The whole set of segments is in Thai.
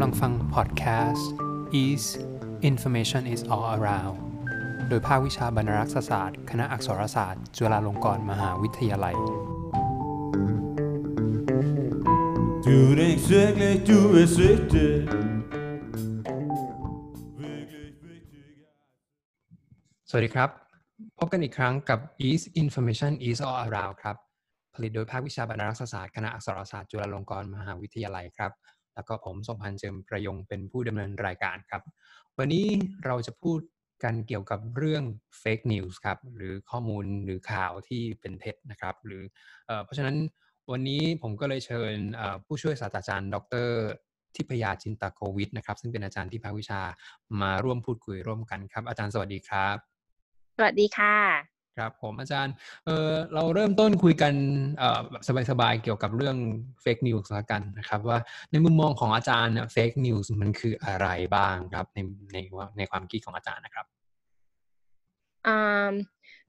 กำลังฟังพอดแคสต์ Is Information is all around โดยภาควิชาบรรณรักษศาสตร์ คณะอักษรศาสตร์ จุฬาลงกรณ์มหาวิทยาลัย Du er ikke virkelig, du er sikkert สวัสดีครับ พบกันอีกครั้งกับ Is Information is all around ครับ ผลิตโดยภาควิชาบรรณารักษศาสตร์ คณะอักษรศาสตร์ จุฬาลงกรณ์มหาวิทยาลัยครับ แล้วก็ผมสมพันธ์เจิมประยงเป็นผู้ดำเนินรายการครับ วันนี้เราจะพูดกันเกี่ยวกับเรื่อง fake news ครับ หรือข้อมูลหรือข่าวที่เป็นเท็จนะครับ หรือเอเพราะฉะนั้นวันนี้ผมก็เลยเชิญผู้ช่วยศาสตราจารย์ ดรทิพยาจินตโควิทนะครับ ซึ่งเป็นอาจารย์ที่ภาควิชามาร่วมพูดคุยร่วมกันครับ อาจารย์สวัสดีครับ สวัสดีค่ะ ครับผมอาจารย์เออเราเริ่มต้นคุยกันเอ่อแบบสบายๆเกี่ยวกับเรื่อง fake news ละกันนะครับว่าในมุมมองของอาจารย์เนี่ย fake news มันคืออะไรบ้างครับในในในความคิดของอาจารย์นะครับอืม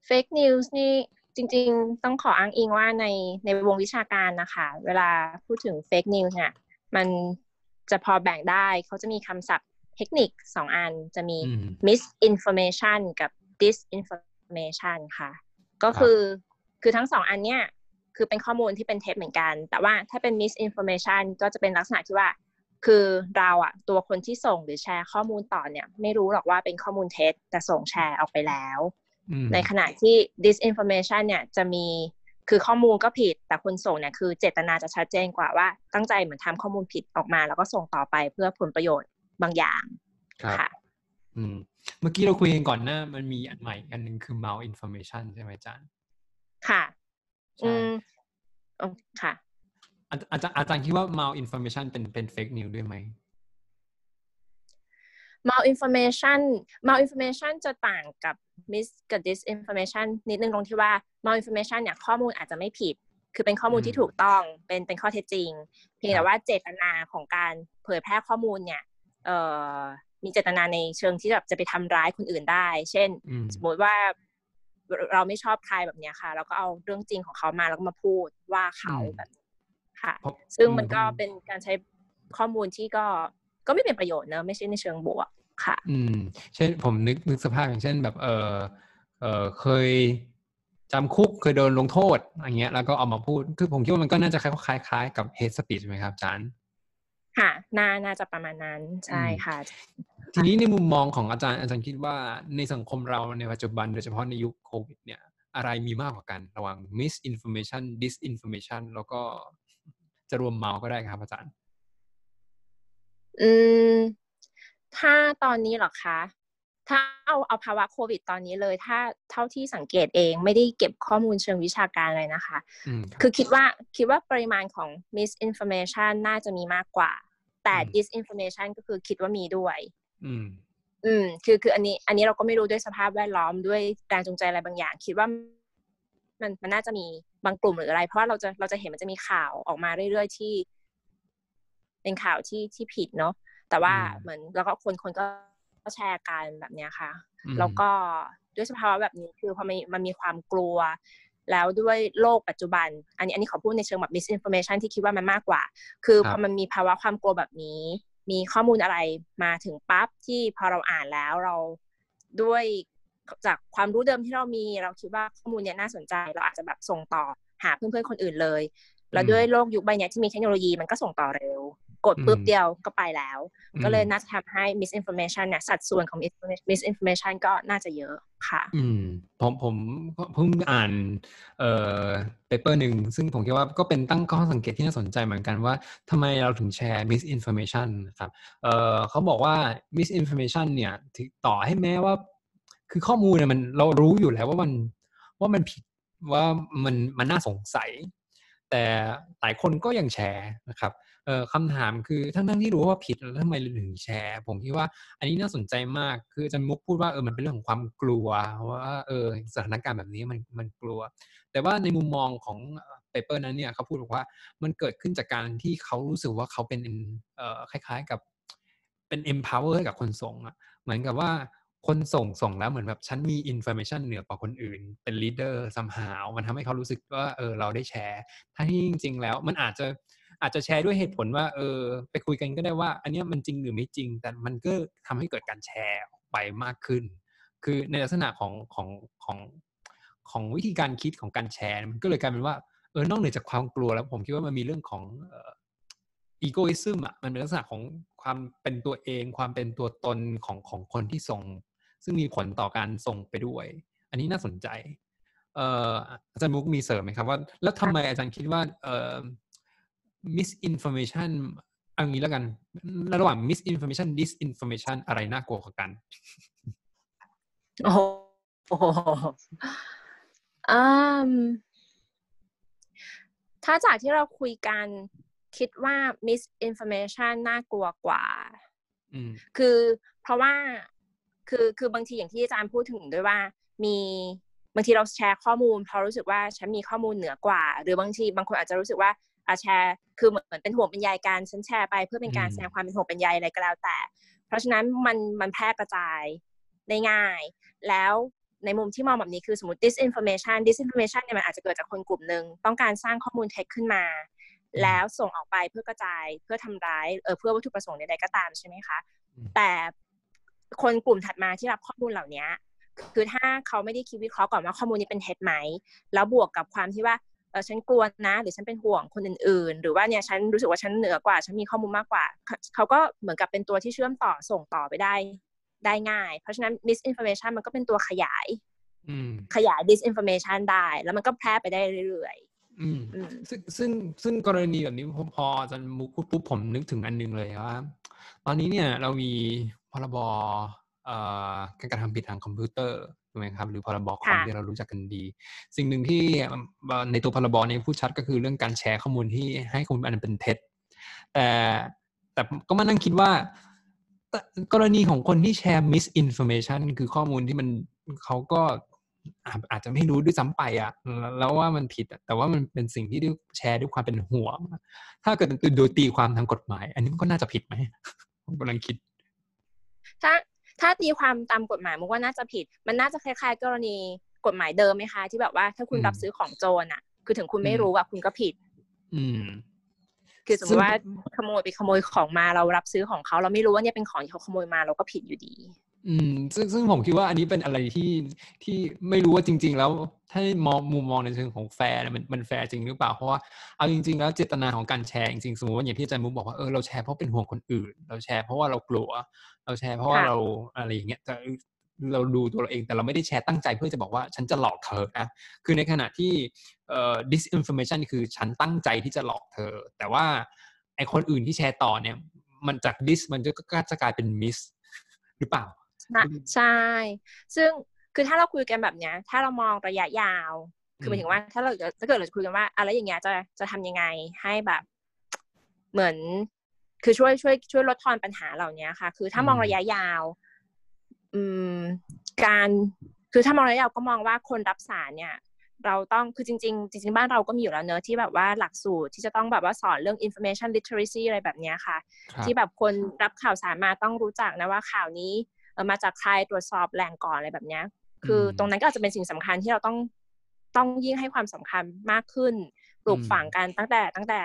fake news นี่จริงๆ ต้องขออ้างอิงว่าในในวงวิชาการนะคะ เวลาพูดถึง fake news เนี่ยมันจะพอแบ่งได้เขาจะมีคำศัพท์เทคนิคสองอันจะมีอืม misinformation กับ disinformation ค่ะ ก็คือคือทั้งสองอันเนี้ยคือเป็นข้อมูลที่เป็นเท็จเหมือนกัน แต่ว่าถ้าเป็น misinformation ก็จะเป็นลักษณะที่ว่า คือเราอะตัวคนที่ส่งหรือแชร์ข้อมูลต่อเนี่ย ไม่รู้หรอกว่าเป็นข้อมูลเท็จแต่ส่งแชร์ออกไปแล้วอืมในขณะที่ disinformation เนี่ยจะมีคือข้อมูลก็ผิดแต่คนส่งเนี่ยคือเจตนาจะชัดเจนกว่าว่าตั้งใจเหมือนทำข้อมูลผิดออกมา แล้วก็ส่งต่อไปเพื่อผลประโยชน์บางอย่างครับค่ะ อืม เมื่อกี้เราคุยกันก่อนหน้า มันมีอันใหม่อันหนึ่งคือ malinformation ใช่ไหมอาจารย์ ค่ะใช่อืมโอค่ะอาอาจารย์อาจารย์คิดว่า malinformation เป็นเป็น fake news ด้วยไหม malinformation malinformation จะต่างกับ mis กับ disinformation นิดนึงตรงที่ว่า malinformation เนี่ยข้อมูลอาจจะไม่ผิด คือเป็นข้อมูลอืมที่ถูกต้องเป็นเป็นข้อเท็จจริง เพียงครัแต่บว่าเจตนาของการเผยแพร่ข้อมูลเนี่ย เอ่อ มีเจตนาในเชิงที่แบบจะไปทำร้ายคนอื่นได้ เช่นอืมสมมติว่าเราไม่ชอบใครแบบเนี้ยค่ะแล้วก็เอาเรื่องจริงของเขามาแล้วก็มาพูดว่าเขาอืมแบบค่ะเพราะซึ่งมันอืก็เป็นการใช้ข้อมูลที่ก็ก็ไม่เป็นประโยชน์เนอะไม่ใช่ในเชิงบวกค่ะ อืม เช่นผมนึกนึกสภาพอย่างเช่นแบบ เออเออเคยจำคุกเคยโดนลงโทษอย่างเงี้ยแล้วก็เอามาพูด คือผมคิดว่ามันก็น่าจะคล้ายๆคล้ายๆกับ hate speech ไหมครับอาจารย์ ค่ะน่าน่าจะประมาณนั้นใช่อืมค่ะ ทีนี้ในมุมมองของอาจารย์อาจารย์คิดว่าในสังคมเราในปัจจุบันโดยเฉพาะในยุคโควิดเนี่ย อะไรมีมากกว่ากันระหว่าง misinformation disinformation แล้วก็จะรวมเมาก็ได้ครับอาจารย์ อืม ถ้าตอนนี้เหรอคะถ้าเอาเอาภาวะโควิดตอนนี้เลย ถ้าเท่าที่สังเกตเองไม่ได้เก็บข้อมูลเชิงวิชาการเลยนะคะอืมรับคือคิดว่าคิดว่าปริมาณของ misinformation น่าจะมีมากกว่า แต่อืม disinformation ก็คือคิดว่ามีด้วย อืม อืม คือคืออันนี้ อันนี้เราก็ไม่รู้ด้วยสภาพแวดล้อมด้วยแรงจูงใจอะไรบางอย่าง คิดว่ามันมันน่าจะมีบางกลุ่มหรืออะไร เพราะว่าเราจะเราจะเห็นมันจะมีข่าวออกมาเรื่อยๆที่ เป็นข่าวที่ที่ผิดเนาะแต่ว่าอืมเหมือนแล้วก็คนคนก็แชร์กันแบบเนี้ยค่ะอืมแล้วก็ด้วยสภาวะแบบนี้คือพอมันมันมีความกลัว แล้วด้วยโลกปัจจุบัน อันนี้อันนี้ขอพูดในเชิงแบบ misinformation ที่คิดว่ามันมากกว่า คือครับพอมันมีภาวะความกลัวแบบนี้ มีข้อมูลอะไรมาถึงปั๊บที่พอเราอ่านแล้วเราด้วยจากความรู้เดิมที่เรามี เราคิดว่าข้อมูลเนี้ยน่าสนใจ เราอาจจะแบบส่งต่อหาเพื่อนๆคนอื่นเลย แล้วด้วยโลกยุคใบเนี้ยที่มีเทคโนโลยีมันก็ส่งต่อเร็ว กดปุ๊บอืมเดียวก็ไปแล้ว ก็เลยอืมน่าจะทำให้ misinformation เนี่ยสัดส่วนของ misinformation- misinformation ก็น่าจะเยอะค่ะ อืมผมผมเพิ่งอ่านเอ่อเปเปอร์หนึ่งซึ่งผมคิดว่าก็เป็นตั้งข้อสังเกตที่น่าสนใจเหมือนกันว่าทำไมเราถึงแชร์ misinformation นะครับเอ่อเขาบอกว่า misinformation เนี่ยถึงต่อให้แม้ว่า คือข้อมูลเนี่ยมันเรารู้อยู่แล้วว่ามันว่ามันผิดว่ามันมันน่าสงสัย แต่หลายคนก็ยังแชร์นะครับเอ่อ คำถามคือทั้งทั้งๆที่รู้ว่าผิดแล้วทำไมถึงแชร์ ผมคิดว่าอันนี้น่าสนใจมากคืออาจารย์มุกพูดว่าเออมันเป็นเรื่องของความกลัวว่าเออสถานการณ์แบบนี้มันมันกลัว แต่ว่าในมุมมองของเปเปอร์นั้นเนี่ยเขาพูดบอกว่ามันเกิดขึ้นจากการที่เขารู้สึกว่าเขาเป็นเอ่อคล้าย ๆกับเป็น empower ให้กับคนส่งอะเหมือนกับว่าคนส่งส่งแล้วเหมือนแบบฉันมี information เหนือกว่าคนอื่น เป็น leader somehow มันทำให้เขารู้สึกว่าเออเราได้แชร์ทั้งที่จริง ๆ แล้วมันอาจจะ อาจจะแชร์ด้วยเหตุผลว่าเออไปคุยกันก็ได้ว่า อันเนี้ยมันจริงหรือไม่จริง แต่มันก็ทำให้เกิดการแชร์ออกไปมากขึ้น คือในลักษณะของของของของวิธีการคิดของการแชร์ มันก็เลยกลายเป็นว่าเออนอกเหนือจากความกลัวแล้วผมคิดว่ามันมีเรื่องของอีโกอิซึมอะมันเป็นลักษณะของความเป็นตัวเอง ความเป็นตัวตนของของคนที่ส่ง ซึ่งมีผลต่อการส่งไปด้วย อันนี้น่าสนใจเอออาจารย์มุกมีเสริมไหมครับว่า แล้วทำไมอาจารย์คิดว่าเออ misinformation เอันนี้แล้วกัน ระหว่าง misinformation disinformation อะไรน่ากลัวกว่ากันโอ้โหอืมถ้าจากที่เราคุยกันคิดว่า misinformation น่ากลัวกว่าอืมคือเพราะว่าคือคือบางทีอย่างที่อาจารย์พูดถึงด้วยว่ามีบางทีเราแชร์ข้อมูลเพราะรู้สึกว่าฉันมีข้อมูลเหนือกว่า หรือบางทีบางคนอาจจะรู้สึกว่า อาแชร์คือเหมือนเป็นห่วงเป็นใยกันฉันแชร์ไป เพื่อเป็นการอืมแสดงความเป็นห่วงเป็นใยอะไรก็แล้วแต่ เพราะฉะนั้นมันมันแพร่กระจายได้ง่าย แล้วในมุมที่มองแบบนี้คือสมมติ disinformation disinformation เนี่ยมันอาจจะเกิดจากคนกลุ่มหนึ่งต้องการสร้างข้อมูลเท็จขึ้นมา แล้วส่งออกไปเพื่อกระจายเพื่อทำร้ายเออเพื่อวัตถุประสงค์ใดๆก็ตามใช่ไหมคะอืมแต่คนกลุ่มถัดมาที่รับข้อมูลเหล่านี้คือถ้าเขาไม่ได้คิดวิเคราะห์ก่อนว่าข้อมูลนี้เป็นเท็จไหม แล้วบวกกับความที่ว่า เออฉันกลัวนะ หรือฉันเป็นห่วงคนอื่น ๆ หรือว่าเนี่ยฉันรู้สึกว่าฉันเหนือกว่า ฉันมีข้อมูลมากกว่าเขาเขาก็เหมือนกับเป็นตัวที่เชื่อมต่อส่งต่อไปได้ได้ง่าย เพราะฉะนั้น misinformation มันก็เป็นตัวขยายอืมขยาย disinformation ได้ แล้วมันก็แพร่ไปได้เรื่อยอืมๆอืมซึ่งซึ่งซึ่งกรณีแบบนี้พอพออาจารย์มุกพูดปุ๊บผมนึกถึงอันหนึงเลยว่า ตอนนี้เนี่ยเรามีพรบเอ่อการกระทำผิดทางคอมพิวเตอร์ ถูกไหมครับหรือพรบคอมค่ะที่เรารู้จักกันดี สิ่งหนึ่งที่เอ่อในตัวพรบเนี้พูดชัดก็คือเรื่องการแชร์ข้อมูลที่ให้ข้อมูลอันเป็นเท็จ แต่แต่ก็มานั่งคิดว่าแต่กรณีของคนที่แชร์ misinformation คือข้อมูลที่มันเขาก็อาจอาจจะไม่รู้ด้วยซ้ำไปอะแล้วแล้วว่ามันผิดอะแต่ว่ามันเป็นสิ่งที่แชร์ด้วยความเป็นห่วง ถ้าเกิดโดยตีความทางกฎหมาย อันนี้มันก็น่าจะผิดไหมผมกำลังคิดถ้า ถ้าตีความตามกฎหมายมุกว่าน่าจะผิด มันน่าจะคล้ายๆ กรณีกฎหมายเดิมไหมคะ ที่แบบว่าถ้าคุณอืมรับซื้อของโจรอะ คือถึงคุณไม่อืมรู้อะคุณก็ผิด อืม คือสมมซึ่งติว่าขโมยไปขโมยของมาเรารับซื้อของเขาเราไม่รู้ว่าเนี่ยเป็นของที่เขาขโมยมาเราก็ผิดอยู่ดี อืมซึ่งซึ่งผมคิดว่าอันนี้เป็นอะไรที่ที่ไม่รู้ว่าจริง ๆ แล้วถ้ามองมุมมองในเชิงของแฟร์เนี่ยมันมันแฟร์จริงหรือเปล่าเพราะว่าเอาจริง ๆ แล้วเจตนาของการแชร์จริงๆสมมติว่าอย่างที่อาจารย์มุกบอกว่าเออเราแชร์เพราะเป็นห่วงคนอื่น เราแชร์เพราะว่าเรากลัว เราแชร์เพราะว่าค่ะเราอะไรอย่างเงี้ยแต่เราดูตัวเราเองแต่เราไม่ได้แชร์ตั้งใจเพื่อจะบอกว่าฉันจะหลอกเธอนะคือในขณะที่เอ่อ disinformation คือฉันตั้งใจที่จะหลอกเธอ แต่ว่าไอคนอื่นที่แชร์ต่อเนี่ย มันจาก dis มันจะก็จะกลายเป็น miss หรือเปล่านะ ใช่ ซึ่งคือถ้าเราคุยกันแบบเนี้ย ถ้าเรามองระยะยาว คือหมายถึงว่าถ้าเราถ้าเกิดเราจะคุยกันว่าอะไรอย่างเงี้ยจะจะทำยังไงให้แบบเหมือน คือช่วยช่วยช่วยลดทอนปัญหาเหล่านี้ค่ะ คือถ้ามองอืมระยะยาว อืม การคือถ้ามองระยะยาวก็มองว่าคนรับสารเนี่ย เราต้องคือจริง ๆ จริง ๆ บ้านเราก็มีอยู่แล้วเนอะที่แบบว่าหลักสูตรที่จะต้องแบบว่าสอนเรื่อง information literacy อะไรแบบเนี้ยค่ะครับที่แบบคนรับข่าวสารมาต้องรู้จักนะว่าข่าวนี้เออ มาจากใครตรวจสอบแหล่งก่อนอะไรแบบเนี้ย คืออมตรงนั้นก็อาจจะเป็นสิ่งสำคัญที่เราต้องต้องยิ่งให้ความสำคัญมากขึ้นปลูกอืมฝังกันตั้งแต่ตั้งแต่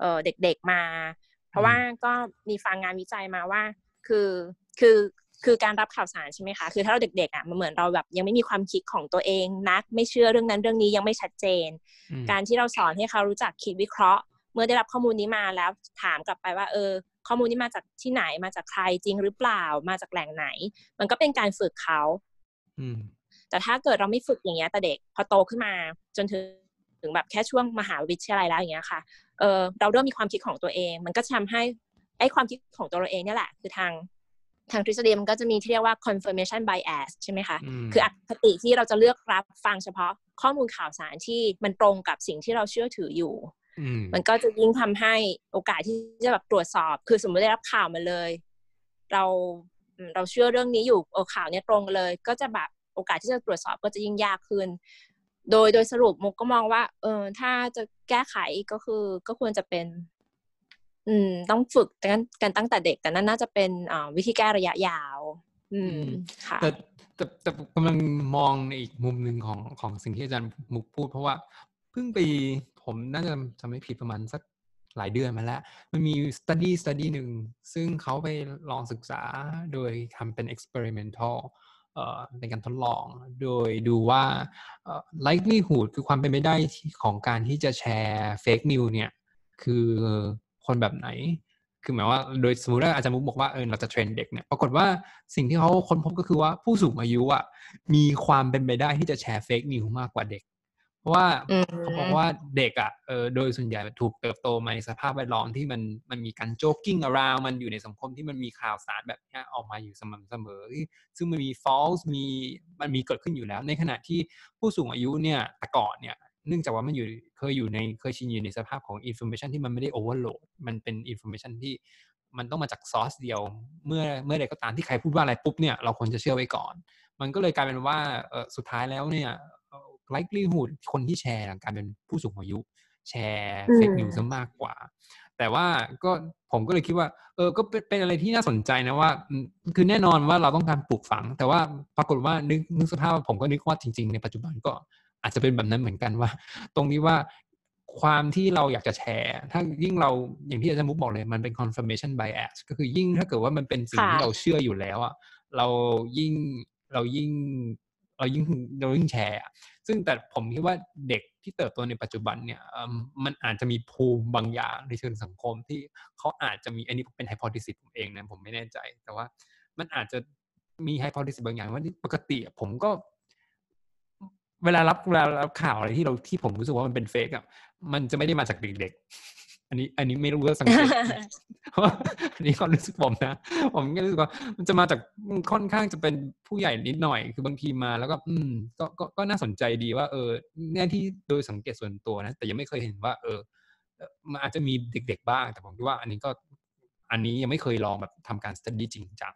เออเด็กๆมา เพราะอืมว่าก็มีฟังงานวิจัยมาว่า คือคือคือการรับข่าวสารใช่ไหมคะ คือถ้าเราเด็กๆอะมันเหมือนเราแบบยังไม่มีความคิดของตัวเองนัก ไม่เชื่อเรื่องนั้นเรื่องนี้ยังไม่ชัดเจนอืมการที่เราสอนให้เขารู้จักคิดวิเคราะห์ เมื่อได้รับข้อมูลนี้มาแล้วถามกลับไปว่า เออ ข้อมูลนี้มาจากที่ไหนมาจากใครจริงหรือเปล่ามาจากแหล่งไหน มันก็เป็นการฝึกเขาอืมแต่ถ้าเกิดเราไม่ฝึกอย่างเงี้ยแต่เด็กพอโตขึ้นมาจนถึงถึงแบบแค่ช่วงมหาวิทยาลัยแล้วอย่างเงี้ยค่ะเออเราเริ่มมีความคิดของตัวเอง มันก็จะทำให้ไอ้ความคิดของตัวเราเองเนี่ยแหละ คือทางทางทฤษฎีมันก็จะมีที่เรียกว่า confirmation bias ใช่ไหมคะอืมคืออคติที่เราจะเลือกรับฟังเฉพาะข้อมูลข่าวสารที่มันตรงกับสิ่งที่เราเชื่อถืออยู่อื มมันก็จะยิ่งทำให้โอกาสที่จะแบบตรวจสอบ คือสมมติได้รับข่าวมาเลย เราอืมเราเชื่อเรื่องนี้อยู่เออข่าวเนี้ยตรงเลย ก็จะแบบโอกาสที่จะตรวจสอบก็จะยิ่งยากขึ้น โดยโดยสรุปมุกก็มองว่า เออถ้าจะแก้ไขก็คือก็ควรจะเป็น อืม ต้องฝึกกันกันตั้งแต่เด็กแต่นั่นน่าจะเป็นอ่าวิธีแก้ระยะยาว อืมค่ะแต่แต่แต่กำลังมองในอีกมุมหนึ่งของของสิ่งที่อาจารย์มุกพูด เพราะว่าเพิ่งไป ผมน่าจะจะไม่ผิดประมาณสักหลายเดือนมาแล้ว มันมี study study หนึ่ง ซึ่งเขาไปลองศึกษาโดยทำเป็น experimental เป็นการทดลอง โดยดูว่า likelihood คือความเป็นไปได้ของการที่จะแชร์ fake news เนี่ย คือคนแบบไหน คือหมายว่าโดยสมมติว่าอาจารย์มุกบอกว่าเออเราจะเทรนเด็กเนี่ย ปรากฏว่าสิ่งที่เขาค้นพบก็คือว่าผู้สูงอายุอะมีความเป็นไปได้ที่จะแชร์ fake news มากกว่าเด็ก เพราะว่าอืมเขาบอกว่าเด็กอะเออโดยส่วนใหญ่ถูกเติบโตมาในสภาพแวดล้อมที่มันมันมีการโจกกิ้ง around มันอยู่ในสังคมที่มันมีข่าวสารแบบเนี้ยออกมาอยู่สม่ำเสมอ ซึ่งมันมี false มีมันมีเกิดขึ้นอยู่แล้ว ในขณะที่ผู้สูงอายุเนี่ยแต่ก่อนเนี่ยเนื่องจากว่ามันอยู่เคยอยู่ในเคยชินอยู่ในสภาพของ information ที่มันไม่ได้ overload มันเป็น information ที่มันต้องมาจากซอสเดียว เมื่อเมื่อใดก็ตามที่ใครพูดว่าอะไรปุ๊บเนี่ยเราควรจะเชื่อไว้ก่อน มันก็เลยกลายเป็นว่าเออสุดท้ายแล้วเนี่ยเอ่อ likelihood คนที่แชร์กลายเป็นผู้สูงอายุ แชร์อืม fake news ซะมากกว่า แต่ว่าก็ผมก็เลยคิดว่า เออก็เป็นเป็นอะไรที่น่าสนใจนะว่าอืมคือแน่นอนว่าเราต้องการปลูกฝัง แต่ว่าปรากฏว่านึกนึกสภาพว่าผมก็นึกว่าจริง ๆ ในปัจจุบันก็อาจจะเป็นแบบนั้นเหมือนกันว่า ตรงนี้ว่าความที่เราอยากจะแชร์ ถ้ายิ่งเราอย่างที่อาจารย์มุกบอกเลยมันเป็น confirmation bias ก็คือยิ่งถ้าเกิดว่ามันเป็นสิ่งที่ค่ะเราเชื่ออยู่แล้วอะเรายิ่งเรายิ่ง เรายิ่งเรายิ่งแชร์ซึ่งแต่ผมคิดว่าเด็กที่เติบโตในปัจจุบันเนี่ยมันอาจจะมีภูมิบางอย่างในเชิงสังคมที่เขาอาจจะมีอันนี้เป็นไฮโพ h e ซิสผมเองนะผมไม่แน่ใจ แต่ว่ามันอาจจะมีไฮโพ h e ซิสบางอย่างว่าปกติผมก็ เวลารับเวลารับข่าวอะไรที่เราที่ผมรู้สึกว่ามันเป็นเฟกอะมันจะไม่ได้มาจากเด็กๆ อันนี้ อันนี้ไม่รู้ว่าสังเกตเพราะว่าอันนี้ความรู้สึกผมนะ ผมก็รู้สึกว่ามันจะมาจากค่อนข้างจะเป็นผู้ใหญ่นิดหน่อย คือบางทีมาแล้วก็ อืม ก็ก็ก็น่าสนใจดีว่า เออเนี่ยที่โดยสังเกตส่วนตัวนะ แต่ยังไม่เคยเห็นว่า เออเอ่อมันอาจจะมีเด็ก ๆ บ้าง แต่ผมคิดว่า อันนี้ก็อันนี้ยังไม่เคยลองแบบทำการ study จริงจัง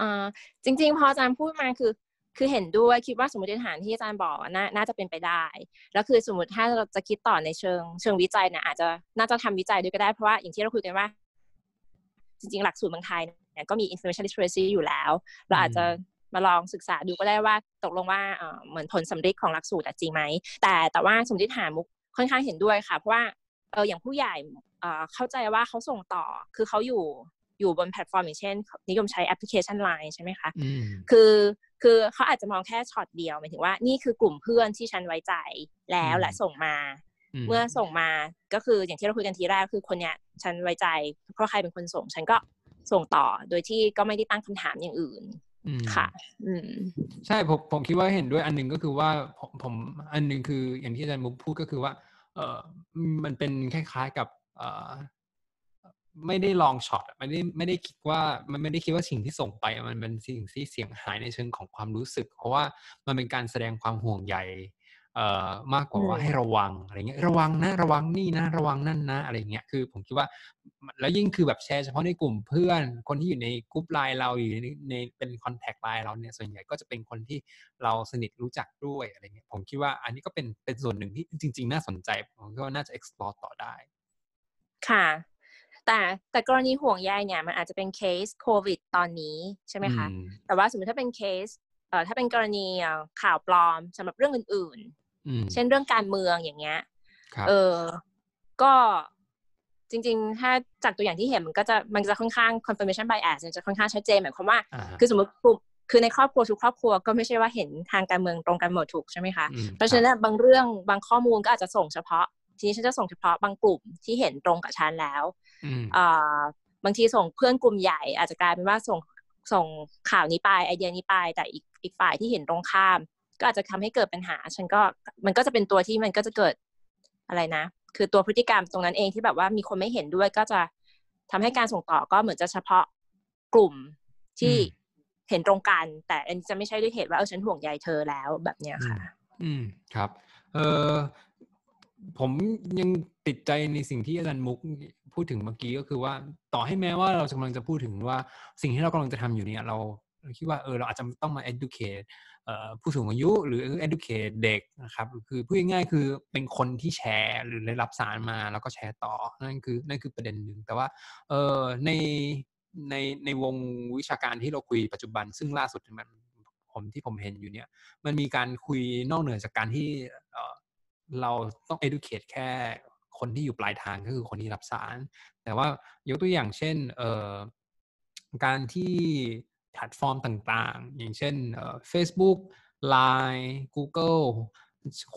อ่าจริง ๆ พออาจารย์พูดมาคือ คือเห็นด้วยคิดว่าสมมติฐานที่อาจารย์บอกอะน่าน่าจะเป็นไปได้ แล้วคือสมมติถ้าเราจะคิดต่อในเชิง เชิงวิจัยเนี่ยอาจจะน่าจะทำวิจัยด้วยก็ได้เพราะว่าอย่างที่เราคุยกันว่า จริง ๆ หลักสูตรเมืองไทยเนี่ยก็มี information literacy อยู่แล้ว เราอาจจะมาลองศึกษาดูก็ได้ว่าตกลงว่าเอ่อเหมือนผลสัมฤทธิ์ของหลักสูตรอะจริงไหมแต่แต่ว่าสมมติฐานมุกค่อนข้างเห็นด้วยค่ะ เพราะว่าเอออย่างผู้ใหญ่เอ่อเข้าใจว่าเขาส่งต่อคือเขาอยู่อยู่บนแพลตฟอร์มอย่างเช่น นิยมใช้แอปพลิเคชัน Line ใช่ไหมคะอืมคือ คือเขาอาจจะมองแค่ช็อตเดียวหมายถึงว่านี่คือกลุ่มเพื่อนที่ฉันไว้ใจแล้วอืมและส่งมา เมื่อส่งมาก็คืออย่างที่เราคุยกันทีแรกคือคนเนี้ยฉันไว้ใจ เพราะใครเป็นคนส่งฉันก็ส่งต่อโดยที่ก็ไม่ได้ตั้งคำถามอย่างอื่นอืมค่ะ อืมใช่ผมผมคิดว่าเห็นด้วยอันหนึ่งก็คือว่าผมผมอันหนึ่งคืออย่างที่อาจารย์มุกพูดก็คือว่า เออมันเป็นคล้ายๆกับเออ ไม่ได้ลองช็อตไม่ได้ไม่ได้คิดว่ามันไม่ได้คิดว่าสิ่งที่ส่งไป มันเป็นสิ่งที่เสียงหายในเชิงของความรู้สึก เพราะว่ามันเป็นการแสดงความห่วงใยเอ่อมากกว่าว่าอืมให้ระวังอะไรเงี้ยระวังนะระวังนี่นะระวังนั่นนะอะไรเงี้ยคือผมคิดว่า แล้วยิ่งคือแบบแชร์เฉพาะในกลุ่มเพื่อน คนที่อยู่ในกลุ่มไลน์เราอยู่ในในเป็นคอนแทคไลน์เราเนี่ยส่วนใหญ่ก็จะเป็นคนที่เราสนิทรู้จักด้วยอะไรเงี้ยผมคิดว่าอันนี้ก็เป็นเป็นส่วนหนึ่งที่จริง ๆ น่าสนใจผมคิดว่าน่าจะ explore ต่อได้ ค่ะ แต่แต่กรณีห่วงใยเนี่ยมันอาจจะเป็นเคสโควิดตอนนี้ใช่ไหมคะอืมแต่ว่าสมมติถ้าเป็นเคสเอ่อถ้าเป็นกรณีเอ่อข่าวปลอมสำหรับเรื่องอื่นอืมๆเช่นเรื่องการเมืองอย่างเงี้ยครับเออก็จริงๆ ถ้าจากตัวอย่างที่เห็นมันก็จะมันจะค่อนข้าง confirmation bias มันจะค่อนข้างชัดเจนหมายความว่าอ่าฮะคือสมมติกลุ่มคือในครอบครัวทุกครอบครัวก็ไม่ใช่ว่าเห็นทางการเมืองตรงกันหมดถูกใช่ไหมคะอืมเพราะฉะนั้นบางเรื่องบางข้อมูลก็อาจจะส่งเฉพาะ ทีนี้ฉันจะส่งเฉพาะบางกลุ่มที่เห็นตรงกับฉันแล้วอืมอ่าบางทีส่งเพื่อนกลุ่มใหญ่ อาจจะกลายเป็นว่าส่งส่งข่าวนี้ไปไอเดียนี้ไป แต่อีกอีกฝ่ายที่เห็นตรงข้าม ก็อาจจะทำให้เกิดปัญหา ฉันก็มันก็จะเป็นตัวที่มันก็จะเกิดอะไรนะ คือตัวพฤติกรรมตรงนั้นเองที่แบบว่ามีคนไม่เห็นด้วยก็จะทำให้การส่งต่อก็เหมือนจะเฉพาะกลุ่มที่อืมเห็นตรงกัน แต่อันนี้จะไม่ใช่ด้วยเหตุว่าเออฉันห่วงใยเธอแล้วแบบเนี้ยค่ะ อืมครับ เออ ผมยังติดใจในสิ่งที่อาจารย์มุกพูดถึงเมื่อกี้ก็คือว่าต่อให้แม้ว่าเรากำลังจะพูดถึงว่าสิ่งที่เรากำลังจะทำอยู่เนี่ยเราเราคิดว่าเออเราอาจจะต้องมา educate ผู้สูงอายุหรือ educate เด็กนะครับคือพูดง่ายๆคือเป็นคนที่แชร์หรือได้รับสารมาแล้วก็แชร์ต่อนั่นคือนั่นคือประเด็นหนึ่งแต่ว่าเออในในในวงวิชาการที่เราคุยปัจจุบัน ซึ่งล่าสุดมันผมที่ผมเห็นอยู่เนี่ยมันมีการคุยนอกเหนือจากการที่ เราต้อง educate แค่คคนที่อยู่ปลายทางก็คือคนที่รับสาร แต่ว่ายกตัวอย่างเช่นเอ่อการที่แพลตฟอร์มต่างๆ อย่างเช่นเอ่อ Facebook Line Google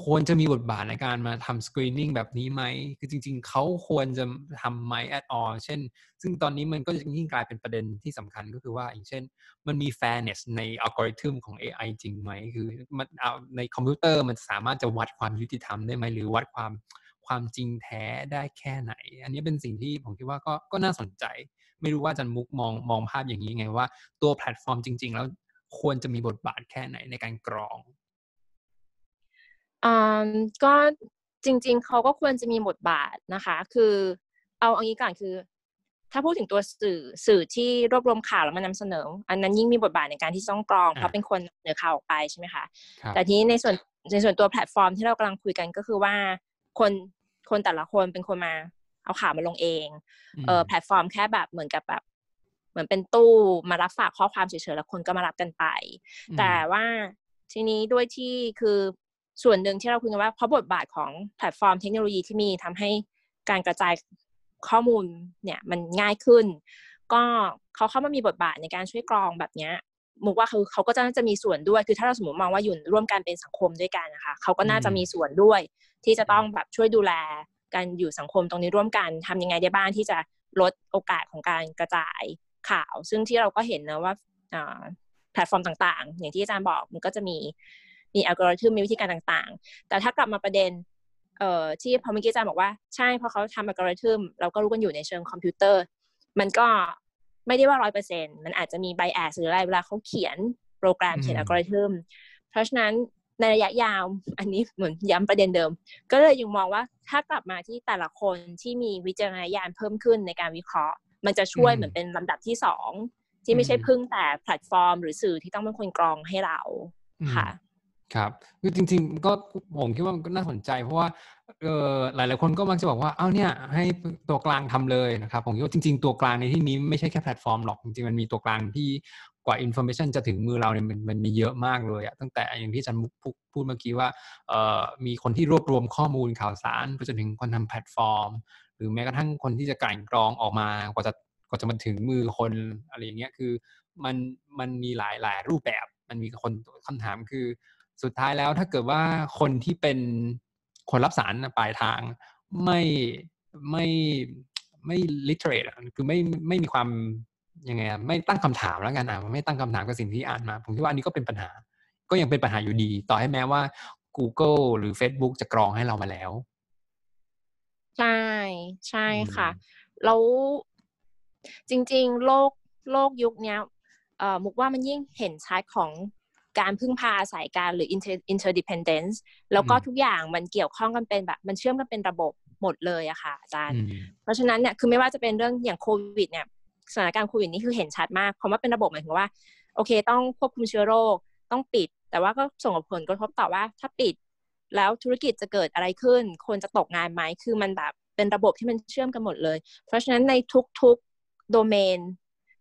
ควรจะมีบทบาทในการมาทำ screening แบบนี้ไหม คือจริง ๆ เขาควรจะทำไหม at all เช่น ซึ่งตอนนี้มันก็ยิ่งกลายเป็นประเด็นที่สำคัญก็คือว่า อย่างเช่น มันมี fairness ในอัลกอริทึมของ AI จริงไหม คือมันเอาในคอมพิวเตอร์มันสามารถจะวัดความยุติธรรมได้ไหม หรือวัดความความจริงแท้ได้แค่ไหน อันนี้เป็นสิ่งที่ผมคิดว่าก็ก็น่าสนใจ ไม่รู้ว่าจารย์มุกมองมองภาพอย่างนี้ไงว่าตัวแพลตฟอร์มจริง ๆ แล้วควรจะมีบทบาทแค่ไหนในการกรอง ก็จริง ๆ เขาก็ควรจะมีบทบาทนะคะ คือเอาอันนี้ก่อนคือ ถ้าพูดถึงตัวสื่อสื่อที่รวบรวมข่าวแล้วมานำเสนอ อันนั้นยิ่งมีบทบาทในการที่ต้องกรอง เพราะเป็นคนเสนอข่าวออกไปใช่ไหมคะครับแต่ทีนี้ในส่วนในส่วนตัวแพลตฟอร์มที่เรากำลังคุยกันก็คือว่าคนคนแต่ละคนเป็นคนมาเอาข่าวมาลงเองเออแพลตฟอร์มแค่แบบเหมือนกับแบบเหมือนเป็นตู้มารับฝากข้อความเฉยๆแล้วคนก็มารับกันไปอืมแต่ว่าทีนี้ด้วยที่คือ ส่วนหนึ่งที่เราคุยกันว่าเพราะบทบาทของแพลตฟอร์มเทคโนโลยีที่มีทำให้การกระจายข้อมูลเนี่ยมันง่ายขึ้น ก็เขาเข้ามามีบทบาทในการช่วยกรองแบบเนี้ยมุกว่าคือเขาก็จะน่าจะมีส่วนด้วยคือถ้าเราสมมติมองว่าอยู่ร่วมกันเป็นสังคมด้วยกันนะคะเขาก็น่าจะมีส่วนด้วย ที่จะต้องแบบช่วยดูแลการอยู่สังคมตรงนี้ร่วมกันทำยังไงได้บ้างที่จะลดโอกาสของการกระจายข่าว ซึ่งที่เราก็เห็นนะว่าแพลตฟอร์มต่างๆ อย่างที่อาจารย์บอกมันก็จะมี มีอัลกอริทึมมีวิธีการต่างๆ แต่ถ้ากลับมาประเด็นเอ่อที่พอเมื่อกี้อาจารย์บอกว่าใช่เพราะเขาทำอัลกอริทึมเราก็รู้กันอยู่ในเชิงคอมพิวเตอร์ มันก็ไม่ได้ว่าร้อยเปอร์เซ็นมันอาจจะมี bias หรืออะไรเวลาเขาเขียนโปรแกรมเขียนอืมอัลกอริทึมเพราะฉะนั้นในระยะยาวอันนี้เหมือนย้ำประเด็นเดิม ก็เลยยังมองว่าถ้ากลับมาที่แต่ละคนที่มีวิจารณญาณเพิ่มขึ้นในการวิเคราะห์ มันจะช่วยอืมเหมือนเป็นลำดับที่สองที่ไม่ใช่อืมพึ่งแต่แพลตฟอร์ม หรือสื่อที่ต้องเป็นคนกรองให้เราอืมค่ะ ครับ คือจริง ๆ ก็ผมคิดว่ามันก็น่าสนใจ เพราะว่าเออหลาย ๆ คนก็มักจะบอกว่า เอ้าเนี่ย ให้ตัวกลางทำเลยนะครับ ผมคิดว่าจริง ๆ ตัวกลางในที่นี้ไม่ใช่แค่แพลตฟอร์มหรอก จริง ๆ มันมีตัวกลางที่กว่าอินโฟ a t ชันจะถึงมือเราเนี่ยมันมันมีเยอะมากเลยอะตั้งแต่อย่างที่อาจารย์มุกพูดเมื่อกี้ว่าเอ่อมีคนที่รวบรวมข้อมูลข่าวสารไปจนถึงคนทำแพลตฟอร์ม หรือแม้กระทั่งคนที่จะกลั่นกรองออกมากว่าจะกว่าจะมาถึงมือคนอะไรอย่างเงี้ยคือมันมันมีหลายหลายรูปแบบ มันมีคนคำถามคือ สุดท้ายแล้วถ้าเกิดว่าคนที่เป็นคนรับสารปลายทางไม่ไม่ไม่ literate อะคือไม่ไม่มีความยังไงอะไม่ตั้งคำถามแล้วกันอะไม่ตั้งคำถามกับสิ่งที่อ่านมา ผมคิดว่าอันนี้ก็เป็นปัญหา ก็ยังเป็นปัญหาอยู่ดี ต่อให้แม้ว่า Google หรือ Facebook จะกรองให้เรามาแล้ว ใช่ใช่ค่ะอืมแล้วจริง ๆ โลกโลกยุคเนี้ยเอ่อมุกว่ามันยิ่งเห็นชัดของ การพึ่งพาอาศัยกันหรือ inter interdependence แล้วก็อืมทุกอย่างมันเกี่ยวข้องกันเป็นแบบ มันเชื่อมกันเป็นระบบหมดเลยอะค่ะอาจารย์อืมเพราะฉะนั้นเนี่ยคือไม่ว่าจะเป็นเรื่องอย่างโควิดเนี่ยสถานการณ์โควิดนี่คือเห็นชัดมากเพราะว่าเป็นระบบหมายถึงว่า โอเค ต้องควบคุมเชื้อโรคต้องปิด แต่ว่าก็ส่งผลกระทบต่อว่า ถ้าปิดแล้วธุรกิจจะเกิดอะไรขึ้น คนจะตกงานไหมคือมันแบบเป็นระบบที่มันเชื่อมกันหมดเลย เพราะฉะนั้นในทุกๆโดเมน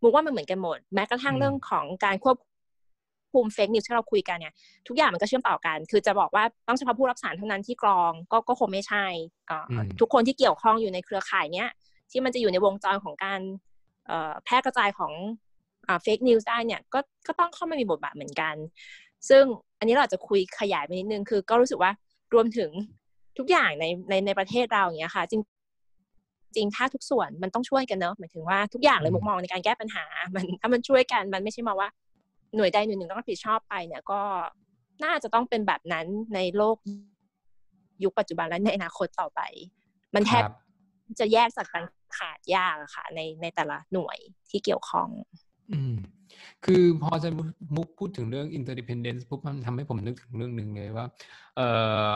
มุกว่ามันเหมือนกันหมด แม้กระทั่งอืมเรื่องของการควบ คุมเฟกนิวที่เราคุยกันเนี่ยทุกอย่างมันก็เชื่อมต่อกัน คือจะบอกว่าต้องเฉพาะผู้รับสารเท่านั้นที่กรองก็ก็คงไม่ใช่อ่าอืมทุกคนที่เกี่ยวข้องอยู่ในเครือข่ายเนี้ยที่มันจะอยู่ในวงจรของการเอ่อแพร่กระจายของเฟกนิวส์ได้เนี่ยก็ก็ต้องเข้ามามีบทบาทเหมือนกัน ซึ่งอันนี้เราอาจจะคุยขยายไปนิดนึงคือก็รู้สึกว่ารวมถึงทุกอย่างในในในประเทศเราอย่างเงี้ยค่ะจริงจริงถ้าทุกส่วนมันต้องช่วยกันเนอะหมายถึงว่าทุกอย่างเลยอืมมุมมองในการแก้ปัญหา มันถ้ามันช่วยกันมันไม่ใช่มาว่า หน่วยใดหน่วยหนึ่งต้องรับผิดชอบไปเนี่ยก็น่าจะต้องเป็นแบบนั้นในโลกยุคปัจจุบันและในอนาคตต่อไป มันแทบครับจะแยกจากกันขาดยากอะค่ะ ในในแต่ละหน่วยที่เกี่ยวข้อง อืม คือพอจะมุกพูดถึงเรื่อง interdependence ปุ๊บมันทำให้ผมนึกถึงเรื่องหนึ่งเลยว่า เออ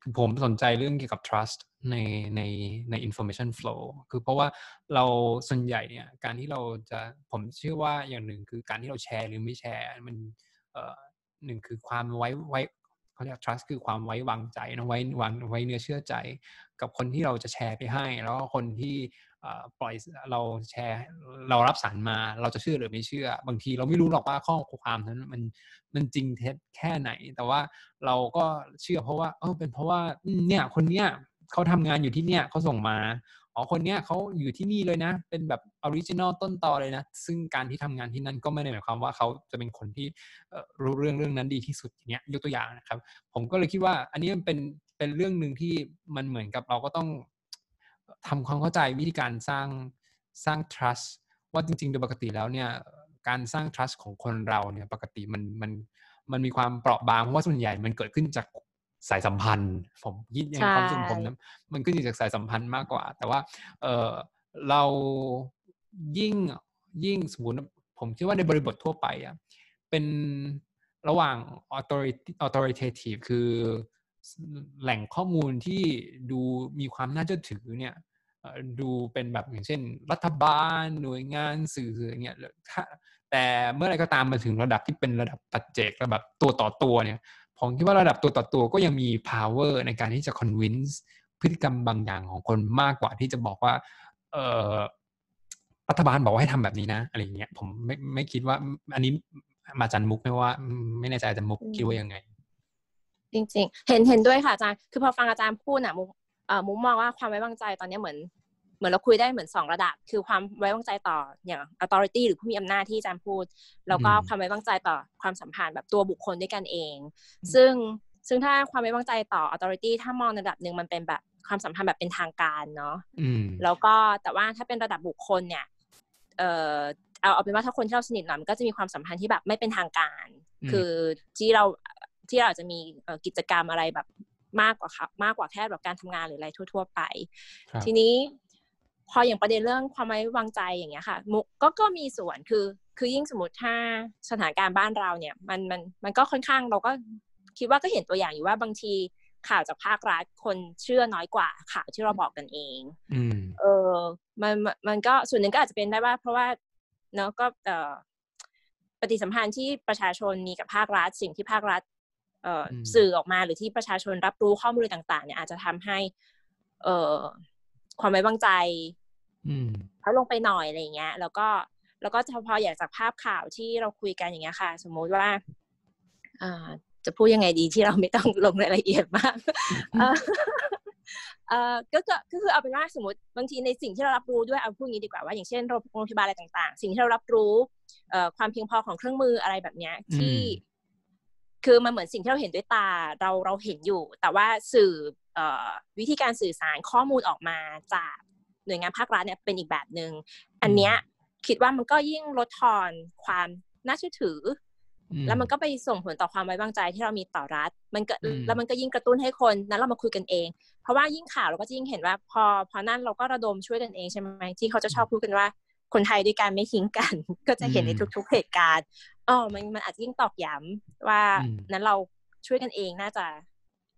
คือผมสนใจเรื่องเกี่ยวกับ trust ในในใน information flow คือเพราะว่าเราส่วนใหญ่เนี่ยการที่เราจะผมเชื่อว่าอย่างหนึ่งคือการที่เราแชร์หรือไม่แชร์มันเอ่อหนึ่งคือความไว้ไว้เขาเรียก trust คือความไว้วางใจนะไว้วางไว้เนื้อเชื่อใจ กับคนที่เราจะแชร์ไปให้ แล้วก็คนที่เอ่อปล่อยเราแชร์เรารับสารมา เราจะเชื่อหรือไม่เชื่อ บางทีเราไม่รู้หรอกว่าข้อความนั้นมันมันจริงเท็จแค่ไหน แต่ว่าเราก็เชื่อเพราะว่าเออเป็นเพราะว่าเนี่ยคนเนี้ย เขาทำงานอยู่ที่เนี่ยเขาส่งมาอ๋อคนเนี้ยเขาอยู่ที่นี่เลยนะ เป็นแบบ original ต้นตอเลยนะ ซึ่งการที่ทำงานที่นั่นก็ไม่ได้หมายความว่าเขาจะเป็นคนที่รู้เรื่องเรื่องนั้นดีที่สุดอย่างเงี้ยยกตัวอย่างนะครับ ผมก็เลยคิดว่าอันนี้มันเป็นเป็นเรื่องหนึ่งที่มันเหมือนกับเราก็ต้องทำความเข้าใจวิธีการสร้างสร้าง trust ว่าจริงๆโดยปกติแล้วเนี่ยการสร้าง trust ของคนเราเนี่ยปกติมันมันมันมีความเปราะบางเพราะว่าส่วนใหญ่มันเกิดขึ้นจาก สายสัมพันธ์ ผมคิดในความรู้สึกของผมนะมันขึ้นอยู่จากสายสัมพันธ์มากกว่า แต่ว่าเออเรายิ่งยิ่งสมมติผมคิดว่าในบริบททั่วไปอะเป็นระหว่าง authority authoritative คือแหล่งข้อมูลที่ดูมีความน่าเชื่อถือเนี่ยเอ่อดูเป็นแบบอย่างเช่น รัฐบาลหน่วยงานสื่ออย่างเงี้ยถ้าแต่เมื่อไหรก็ตามมาถึงระดับที่เป็นระดับปัจเจกระดับตัวต่อตัวเนี่ย ผมคิดว่าระดับตัวต่อตัวก็ยังมี power ในการที่จะ convince พฤติกรรมบางอย่างของคนมากกว่าที่จะบอกว่าเออรัฐบาลบอกว่าให้ทำแบบนี้นะอะไรอย่างเงี้ยผมไม่ไม่คิดว่า อันนี้มาจันมุกไม่ว่า ไม่แน่ใจอาจารย์มุกคิดว่ายังไง จริง ๆ เห็นเห็นด้วยค่ะอาจารย์คือพอฟังอาจารย์พูดน่ะมุกเอ่อมุกมองว่าความไว้วางใจตอนนี้เหมือน เหมือนเราคุยได้เหมือนสองระดับ คือความไว้วางใจต่ออย่าง authority หรือผู้มีอำนาจที่อาจารย์พูด แล้วก็อืมความไว้วางใจต่อความสัมพันธ์แบบตัวบุคคลด้วยกันเอง ซึ่งซึ่งถ้าความไว้วางใจต่อ authority ถ้ามองในระดับหนึ่งมันเป็นแบบความสัมพันธ์แบบเป็นทางการเนาะอืมแล้วก็แต่ว่าถ้าเป็นระดับบุคคลเนี่ย เออเอาเอาเป็นว่าถ้าคนที่เราสนิทหน่อยมันก็จะมีความสัมพันธ์ที่แบบไม่เป็นทางการอืมคือที่เราที่เราอาจจะมีเอ่อกิจกรรมอะไรแบบมากกว่าครับมากกว่าแค่แบบการทำงานหรืออะไรทั่ว ๆ ไปครับทีนี้ พออย่างประเด็นเรื่องความไว้วางใจอย่างเงี้ยค่ะมุกก็ก็มีส่วนคือคือยิ่งสมมติถ้าสถานการณ์บ้านเราเนี่ยมันมันมันก็ค่อนข้างเราก็คิดว่าก็เห็นตัวอย่างอยู่ว่าบางทีข่าวจากภาครัฐคนเชื่อน้อยกว่าข่าวที่เราบอกกันเองอืมเออมันมันมันก็ส่วนหนึ่งก็อาจจะเป็นได้ว่า เพราะว่าเนาะก็เอ่อปฏิสัมพันธ์ที่ประชาชนมีกับภาครัฐ สิ่งที่ภาครัฐเอ่ออมสื่อออกมาหรือที่ประชาชนรับรู้ข้อมูลต่างๆเนี่ยอาจจะทำให้ เอ่อ ความไว้วางใจอืมลดลงไปหน่อยอะไรอย่างเงี้ย แล้วก็แล้วก็เฉพาะอย่างจากภาพข่าวที่เราคุยกันอย่างเงี้ยค่ะ สมมุติว่าอ่าจะพูดยังไงดีที่เราไม่ต้องลงรายละเอียดมากเอ่อเอ่อก็ก็ก็คือเอาเป็นว่าสมมติบางทีในสิ่งที่เรารับรู้ด้วยเอาพูดงี้ดีกว่าว่าอย่างเช่นโรงโรงพยาบาลอะไรต่าง ๆ สิ่งที่เรารับรู้เอ่อความเพียงพอของเครื่องมืออะไรแบบเนี้ยที่อืมคือมันเหมือนสิ่งที่เราเห็นด้วยตาเราเราเห็นอยู่ แต่ว่าสื่อเอ่อ วิธีการสื่อสารข้อมูลออกมาจากหน่วยงานภาครัฐเนี่ยเป็นอีกแบบหนึง่งอันเนี้ยคิดว่ามันก็ยิ่งลดทอนความน่าเชื่อถืออืแล้วมันก็ไปส่งผลต่อความไว้วางใจที่เรามีต่อรัฐ มันก็อืมแล้วมันก็ยิ่งกระตุ้นให้คนนั้นเรามาคุยกันเอง เพราะว่ายิ่งข่าวเราก็จะยิ่งเห็นว่า พอพอนั่นเราก็ระดมช่วยกันเองใช่ไหมที่เขาจะชอบพูดกันว่า คนไทยด้วยกันไม่ทิ้งกัน ก็จะเห็นในทุก ๆเหตุการณ์อ๋อมันมันอาจจะยิ่งตอกย้ำว่าอืมนั้นเราช่วยกันเองน่าจะ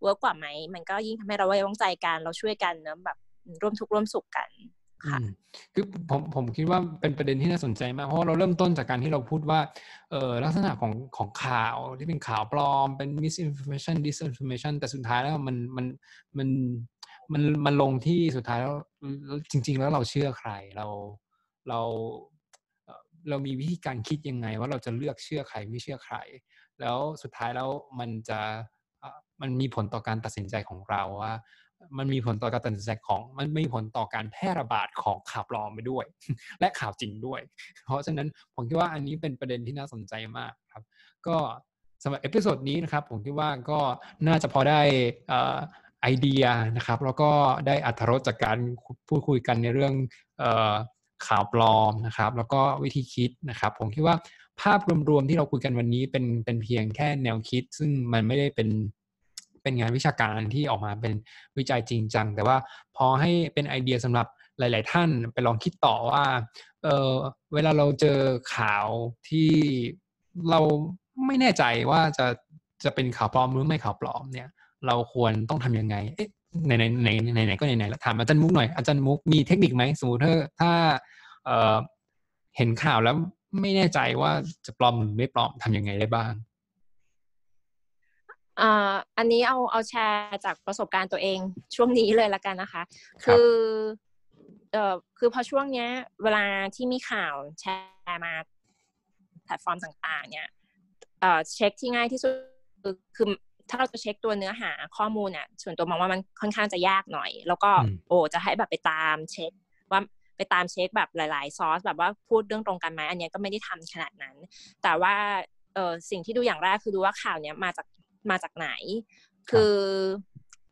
เวิร์กกว่าไหม มันก็ยิ่งทำให้เราไว้วางใจกัน เราช่วยกันเนอะแบบร่วมทุกข์ร่วมสุขกันค่ะคือผมผมคิดว่าเป็นประเด็นที่น่าสนใจมาก เพราะาเราเริ่มต้นจากการที่เราพูดว่าเออลักษณะของของข่าวที่เป็นข่าวปลอม เป็น misinformation disinformation แต่สุดท้ายแล้วมันมันมันมันมันลงที่สุดท้ายแล้วจริง ๆ แล้วเราเชื่อใครเราเราเรามีวิธีการคิดยังไง ว่าเราจะเลือกเชื่อใครไม่เชื่อใคร แล้วสุดท้ายแล้วมันจะ มันมีผลต่อการตัดสินใจของเราว่า มันมีผลต่อการตัดสินใจของ มันมีผลต่อการแพร่ระบาดของข่าวปลอมไปด้วย และข่าวจริงด้วย เพราะฉะนั้นผมคิดว่าอันนี้เป็นประเด็นที่น่าสนใจมากครับ ก็สำหรับ episode นี้นะครับผมคิดว่าก็น่าจะพอได้อไอเดียนะครับ แล้วก็ได้อัธรสจากการพูดคุยกันในเรื่องอข่าวปลอมนะครับ แล้วก็วิธีคิดนะครับ ผมคิดว่าภาพรวมๆที่เราคุยกันวันนี้เป็นเป็นเพียงแค่แนวคิด ซึ่งมันไม่ได้เป็น เป็นงานวิชาการที่ออกมาเป็นวิจัยจริงจัง แต่ว่าพอให้เป็นไอเดียสำหรับหลาย ๆ ท่านไปลองคิดต่อว่าเออเวลาเราเจอข่าวที่เราไม่แน่ใจว่าจะจะเป็นข่าวปลอมหรือไม่ข่าวปลอมเนี่ย เราควรต้องทำยังไงเอ๊ะไหนไหนไหนไหนไหนก็ไหนไหนถามอาจารย์มุกหน่อยอาจารย์มุกมีเทคนิคไหมสมมติถ้าถ้าเอ่อเห็นข่าวแล้วไม่แน่ใจว่าจะปลอมหรือไม่ปลอมทำยังไงได้บ้าง อ่าอันนี้เอาเอาแชร์จากประสบการณ์ตัวเองช่วงนี้เลยละกันนะคะ คือเอ่อคือพอช่วงเนี้ย เวลาที่มีข่าวแชร์มาแพลตฟอร์มต่างๆ เนี่ยเอ่อเช็คที่ง่ายที่สุดคือคือถ้าเราจะเช็คตัวเนื้อหาข้อมูลเนี่ยส่วนตัวมองว่ามันค่อนข้างจะยากหน่อย แล้วก็อืมโอ้จะให้แบบไปตามเช็คว่าไปตามเช็คแบบหลายๆซอสแบบว่าพูดเรื่องตรงกันไหมอันเนี้ยก็ไม่ได้ทำขนาดนั้น แต่ว่าเออสิ่งที่ดูอย่างแรกคือดูว่าข่าวเนี้ยมาจาก มาจากไหน คือ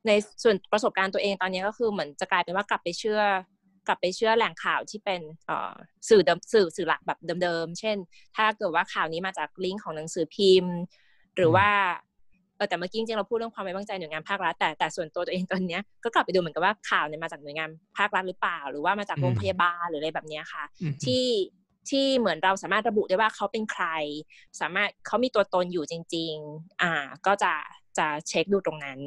ในส่วนประสบการณ์ตัวเองตอนนี้ก็คือเหมือนจะกลายเป็นว่ากลับไปเชื่อกลับไปเชื่อแหล่งข่าวที่เป็นเอ่อสื่อเดิมสื่อสื่อหลักแบบเดิมๆ เช่น ถ้าเกิดว่าข่าวนี้มาจากลิงก์ของหนังสือพิมพ์ หรือว่าเออแต่เมื่อกี้จริงๆเราพูดเรื่องความไว้วางใจหน่วยงานภาครัฐแต่แต่ส่วนตัวตัวเองตอนเนี้ยก็กลับไปดูเหมือนกับว่าข่าวเนี่ยมาจากหน่วยงานภาครัฐหรือเปล่า หรือว่ามาจากโรงพยาบาลหรืออะไรแบบเนี้ยค่ะอืมที่ ที่เหมือนเราสามารถระบุได้ว่าเขาเป็นใคร สามารถเขามีตัวตนอยู่จริง ๆ อ่า ก็จะจะเช็คดูตรงนั้น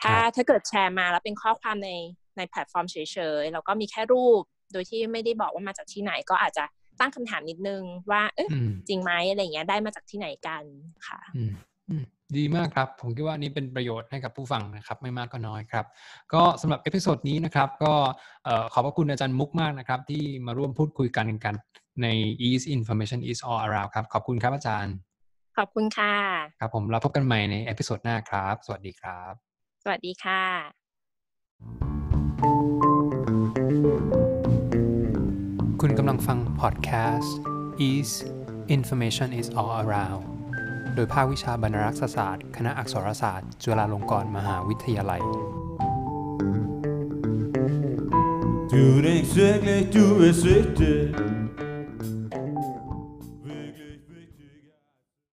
ถ้าครับถ้าเกิดแชร์มาแล้วเป็นข้อความในในแพลตฟอร์มเฉยๆแล้วก็มีแค่รูป โดยที่ไม่ได้บอกว่ามาจากที่ไหนก็อาจจะตั้งคำถามนิดนึงว่า เอ๊ะอืมจริงไหมอะไรเงี้ยได้มาจากที่ไหนกันค่ะอืมอืม ดีมากครับ ผมคิดว่านี่เป็นประโยชน์ให้กับผู้ฟังนะครับ ไม่มากก็น้อยครับ ก็สำหรับ episode นี้นะครับ ก็เอ่อขอบพระคุณอาจารย์มุกมากนะครับ ที่มาร่วมพูดคุยกันกันใน East Information is all around ครับ ขอบคุณครับอาจารย์ ขอบคุณค่ะ ครับผมเราพบกันใหม่ใน episode หน้าครับ สวัสดีครับ สวัสดีค่ะ คุณกำลังฟังพอดแคสต์ East Information is all around โดยภาควิชาบรรณารักษศาสตร์ คณะอักษรศาสตร์ จุฬาลงกรณ์มหาวิทยาลัย Du er ikke svært, du er sødt